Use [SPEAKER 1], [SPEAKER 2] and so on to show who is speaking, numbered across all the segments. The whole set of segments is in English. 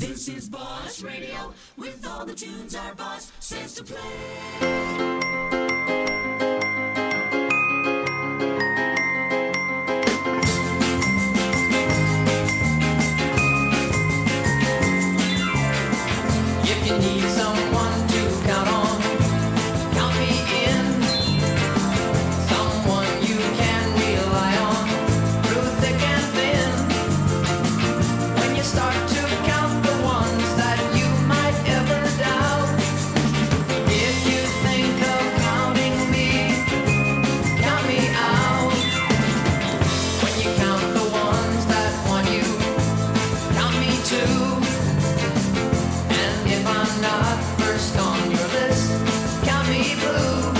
[SPEAKER 1] This is Boss Radio with all the tunes our boss says to play.
[SPEAKER 2] blue.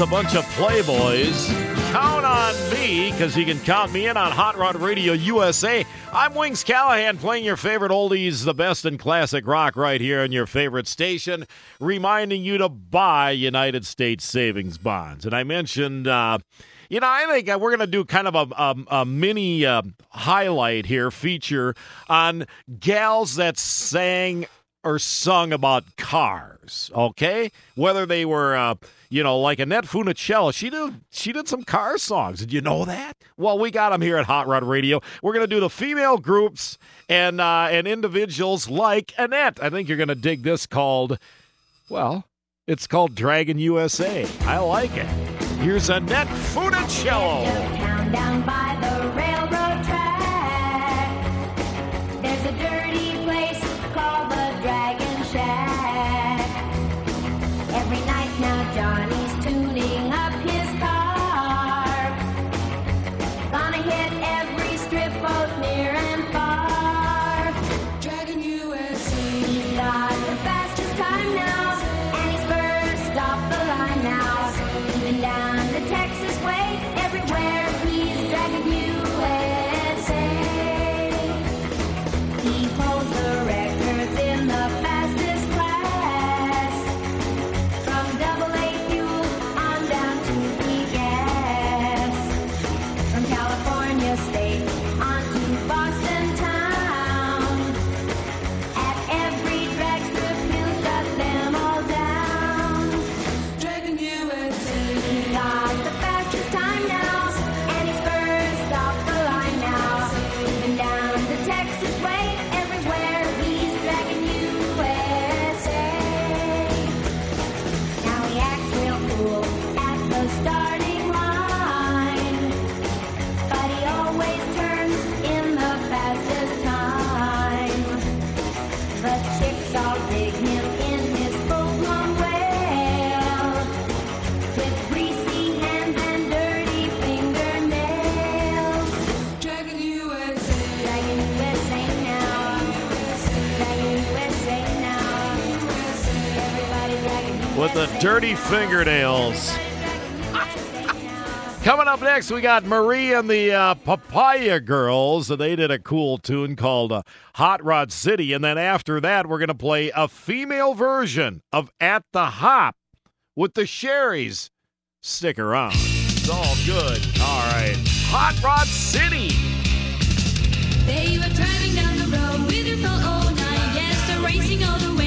[SPEAKER 3] a bunch of playboys. Count on me, because you can count me in on Hot Rod Radio USA. I'm Wings Callahan playing your favorite oldies, the best in classic rock, right here on your favorite station, reminding you to buy United States savings bonds. And I mentioned. Uh, you know, I think uh, we're going to do kind of a, a, a mini uh, highlight here, feature on gals that sang or sung about cars, okay? Whether they were uh, you know, like Annette Funicello, she did she did some car songs. Did you know that? Well, we got them here at Hot Rod Radio. We're gonna do the female groups and uh, and individuals like Annette. I think you're gonna dig this called, well, it's called Dragon USA. I like it. Here's Annette Funicello.
[SPEAKER 4] fingernails. Coming up next, we got Marie and the uh, Papaya Girls. They did a cool tune called uh, Hot Rod City. And then after that, we're going to play a female version of At the Hop with the Sherrys. Stick around. It's all good. All right. Hot Rod City.
[SPEAKER 5] They were driving down the road with their full old. Yes, they're racing all the way.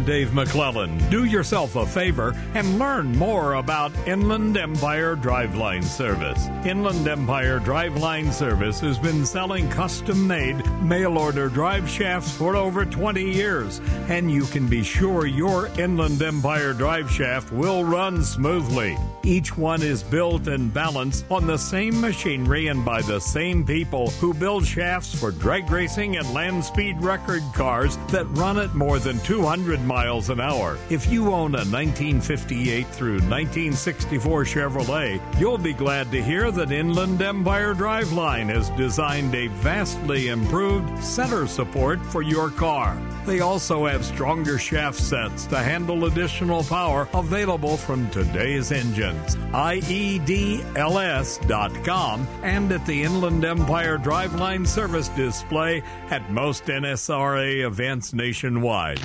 [SPEAKER 6] I'm
[SPEAKER 7] Dave McClellan. Do yourself a favor and learn more about Inland Empire Driveline Service. Inland Empire Driveline Service has been selling custom made mail order drive shafts for over 20 years, and you can be sure your Inland Empire drive shaft will run smoothly. Each one is built and balanced on the same machinery and by the same people who build shafts for drag racing and land speed record cars that run at more than 200 miles an hour. If you own a 1958 through 1964 Chevrolet, you'll be glad to hear that Inland Empire Driveline has designed a vastly improved center support for your car. They also have stronger shaft sets to handle additional power available from today's engines. IEDLS.com and at the Inland Empire Driveline service display at most NSRA events nationwide.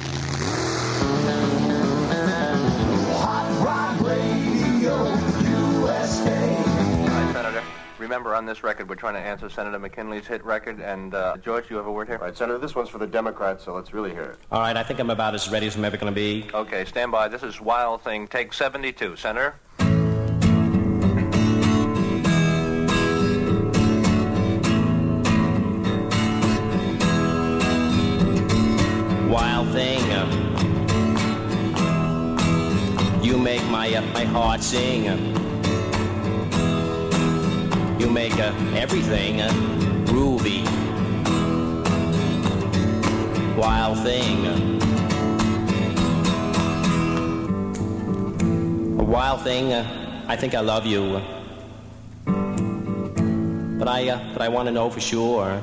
[SPEAKER 8] Remember, on this record, we're trying to answer Senator McKinley's hit record. And, uh, George, you have a word here?
[SPEAKER 9] All right, Senator, this one's for the Democrats, so let's really hear it.
[SPEAKER 10] All right, I think I'm about as ready as I'm ever going to be.
[SPEAKER 8] Okay, stand by. This is Wild Thing, take 72. Senator?
[SPEAKER 10] Wild thing. uh, you make my uh, my heart sing. Make uh, everything uh, groovy. Wild thing. a wild thing. Uh, I think I love you. but I uh, but I want to know for sure.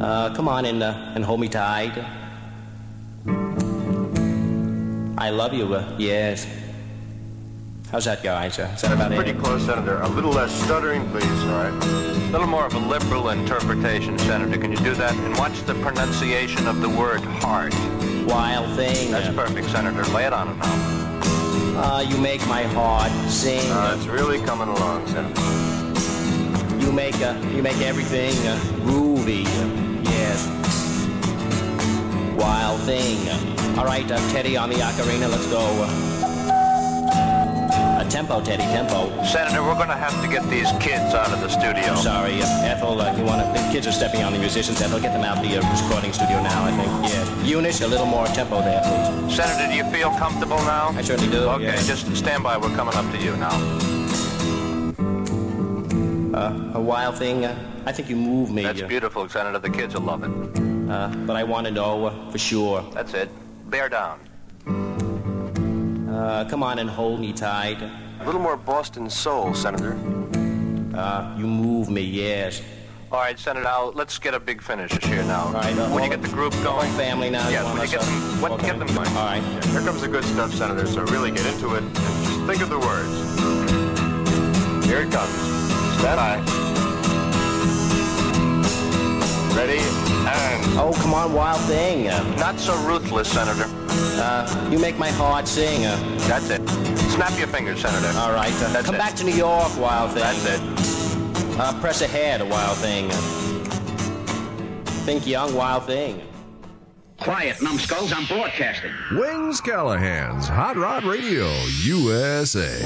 [SPEAKER 10] Uh, come on and, uh, and hold me tight. I love you, yes. How's that, guys? Uh, is that about
[SPEAKER 9] Pretty
[SPEAKER 10] it?
[SPEAKER 9] close, Senator. A little less stuttering, please, all right?
[SPEAKER 8] A little more of a liberal interpretation, Senator. Can you do that? And watch the pronunciation of the word heart.
[SPEAKER 10] Wild thing.
[SPEAKER 8] That's perfect, Senator. Lay it on him now.
[SPEAKER 10] uh, you make my heart sing.
[SPEAKER 9] Uh, it's really coming along, Senator.
[SPEAKER 10] you make uh, you make everything uh, groovy. yes. Wild thing. all right, uh, Teddy on the ocarina. Let's go. Uh, tempo, Teddy, tempo.
[SPEAKER 8] Senator, we're going to have to get these kids out of the studio.
[SPEAKER 10] I'm sorry, uh, Ethel. Uh, you want to? The kids are stepping on the musicians. Ethel, get them out of the uh, recording studio now. I think. Yeah. Eunice, a little more tempo there, please.
[SPEAKER 8] Senator, do you feel comfortable now?
[SPEAKER 10] I certainly do.
[SPEAKER 8] Okay,
[SPEAKER 10] yes.
[SPEAKER 8] just stand by. We're coming up to you now.
[SPEAKER 10] a wild thing. Uh, I think you move me.
[SPEAKER 8] That's
[SPEAKER 10] uh,
[SPEAKER 8] beautiful, Senator. The kids will love it.
[SPEAKER 10] uh, but I want to know uh, for sure.
[SPEAKER 8] That's it. Bear down.
[SPEAKER 10] Uh, come on and hold me tight.
[SPEAKER 9] A little more Boston soul, Senator.
[SPEAKER 10] Uh, you move me, yes.
[SPEAKER 8] All right, Senator, now let's get a big finish here now.
[SPEAKER 10] All right. Uh,
[SPEAKER 8] when you get the group going.
[SPEAKER 10] family now.
[SPEAKER 8] Yes, when you get them, what,
[SPEAKER 10] okay.
[SPEAKER 8] get them going.
[SPEAKER 10] All right.
[SPEAKER 9] Here comes the good stuff, Senator, so really get into it and just think of the words. Here it comes. Stand by. Ready, and...
[SPEAKER 10] Oh, come on, wild thing. Uh,
[SPEAKER 8] Not so ruthless, Senator.
[SPEAKER 10] uh, you make my heart sing. Uh,
[SPEAKER 8] That's it. Snap your fingers, Senator.
[SPEAKER 10] all right. Uh,
[SPEAKER 8] That's
[SPEAKER 10] come
[SPEAKER 8] it.
[SPEAKER 10] back to New York, wild thing.
[SPEAKER 8] That's it.
[SPEAKER 10] Uh, press ahead, a wild thing. Think young, wild thing.
[SPEAKER 11] Quiet, numbskulls, I'm broadcasting.
[SPEAKER 12] Wings Callahan's Hot Rod Radio USA.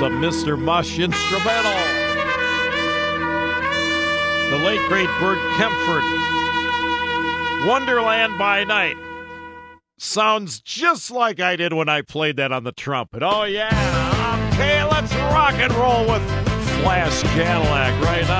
[SPEAKER 4] A Mr. Mush instrumental. The late great Bert Kaempfert. Wonderland by Night. Sounds just like I did when I played that on the trumpet. Oh, yeah. Okay, let's rock and roll with Flash Cadillac right now.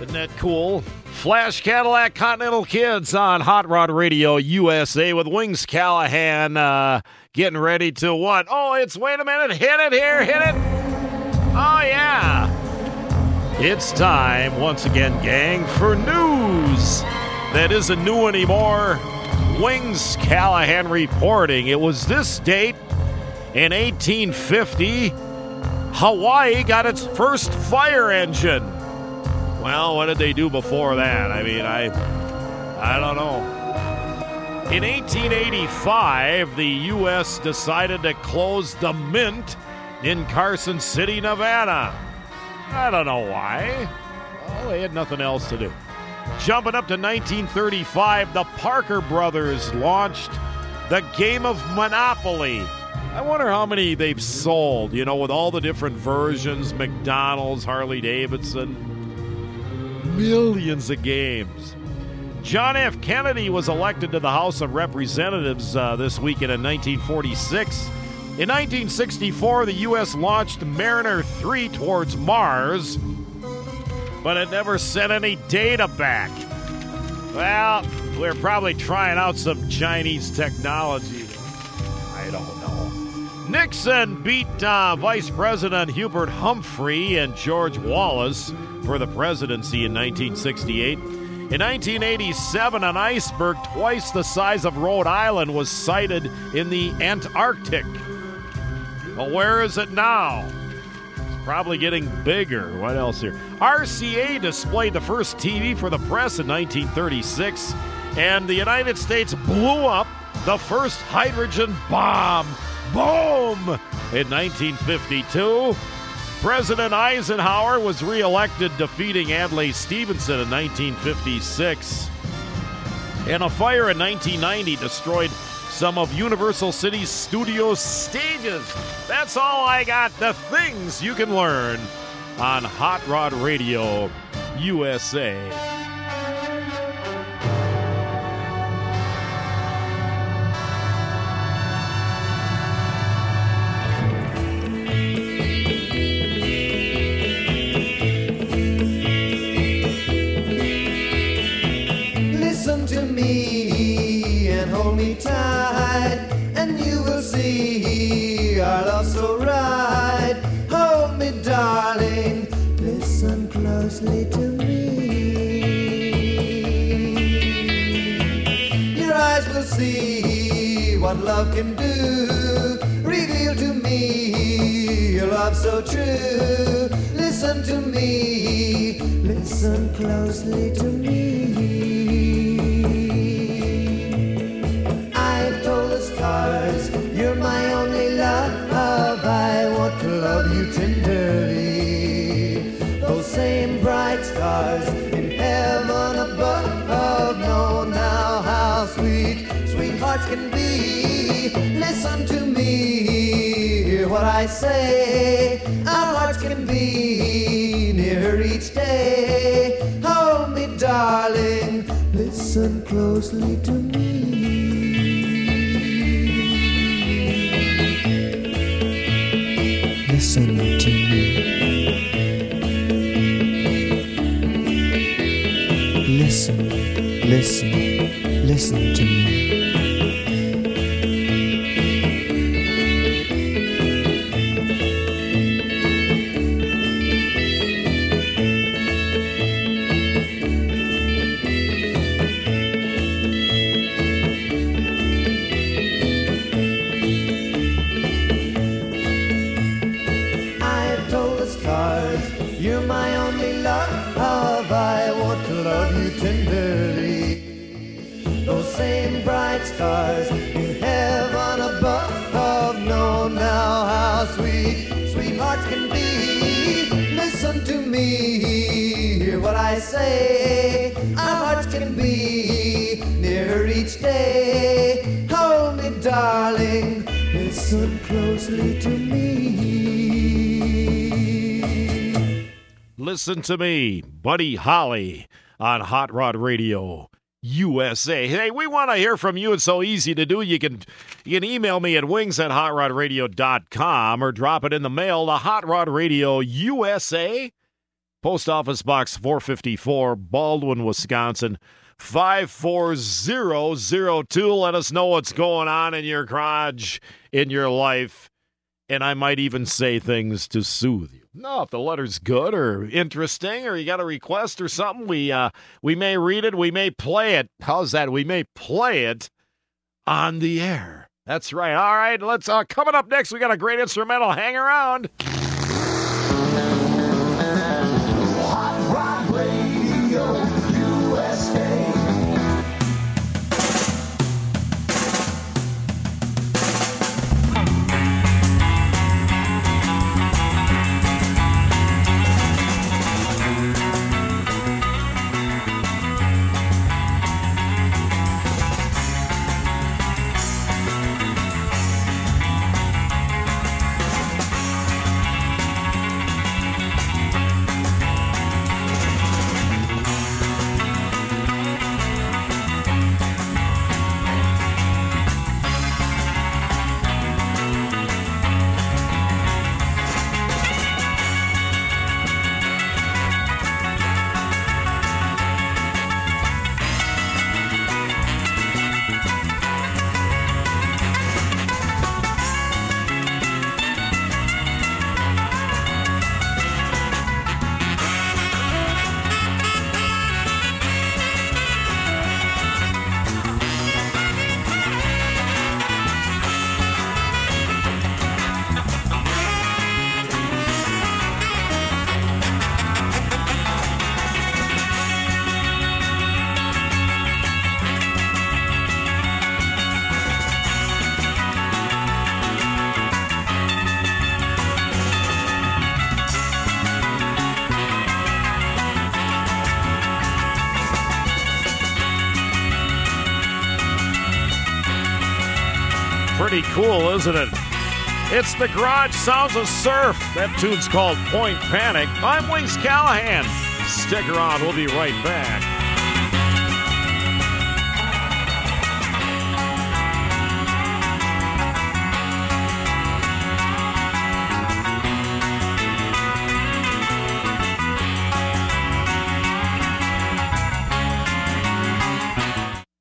[SPEAKER 4] Isn't that cool? Flash Cadillac Continental Kids on Hot Rod Radio USA with Wings Callahan uh, getting ready to what? Oh, it's wait a minute. Hit it here. Hit it. Oh, yeah. It's time once again, gang, for news that isn't new anymore. Wings Callahan reporting. It was this date in 1850. Hawaii got its first fire engine. Well, what did they do before that? I mean, I I don't know. In 1885, the U.S. decided to close the Mint in Carson City, Nevada. I don't know why. Well, they had nothing else to do. Jumping up to 1935, the Parker brothers launched the game of Monopoly. I wonder how many they've sold, you know, with all the different versions McDonald's, Harley Davidson, millions of games. John F. Kennedy was elected to the House of Representatives uh, this weekend in 1946. In 1964, the U.S. launched Mariner 3 towards Mars, but it never sent any data back. Well, we're probably trying out some Chinese technology. I don't know. Nixon beat uh, Vice President Hubert Humphrey and George Wallace for the presidency in 1968. In 1987, an iceberg twice the size of Rhode Island was sighted in the Antarctic. Well, where is it now? It's probably getting bigger. What else here? RCA displayed the first TV for the press in 1936, and the United States blew up the first hydrogen bomb. Boom! In 1952, President Eisenhower was reelected, defeating Adlai Stevenson in 1956. And a fire in 1990 destroyed some of Universal City's studio stages. That's all I got. The things you can learn on Hot Rod Radio USA.
[SPEAKER 2] Me tight, and you will see our love so right. Hold me, darling, listen closely to me. Your eyes will see what love can do. Reveal to me your love so true. Listen to me, listen closely to me. Can be. Listen to me, hear what I say. Our hearts can be nearer each day. Hold me, darling. Listen closely to me. Listen to me. Listen, listen, listen to me. Bright stars in heaven above know now how sweet sweethearts can be. Listen to me, hear what I say. Our hearts can be nearer each day. Hold me, darling. Listen closely to me.
[SPEAKER 4] Listen to me, Buddy Holly on Hot Rod Radio USA. Hey, we want to hear from you. It's so easy to do. You can you can email me at wings at hotrodradio.com or drop it in the mail to Hot Rod Radio USA, Post Office Box 454, Baldwin, Wisconsin. 54002. Let us know what's going on in your garage, in your life, and I might even say things to soothe you. No, if the letter's good or interesting, or you got a request or something, we uh, we may read it, we may play it. How's that? We may play it on the air. That's right. All right, let's. Uh, coming up next, we got a great instrumental. Hang around. Cool, isn't it? It's the Garage Sounds of Surf. That tune's called Point Panic. I'm Wings Callahan. Stick around, we'll be right back.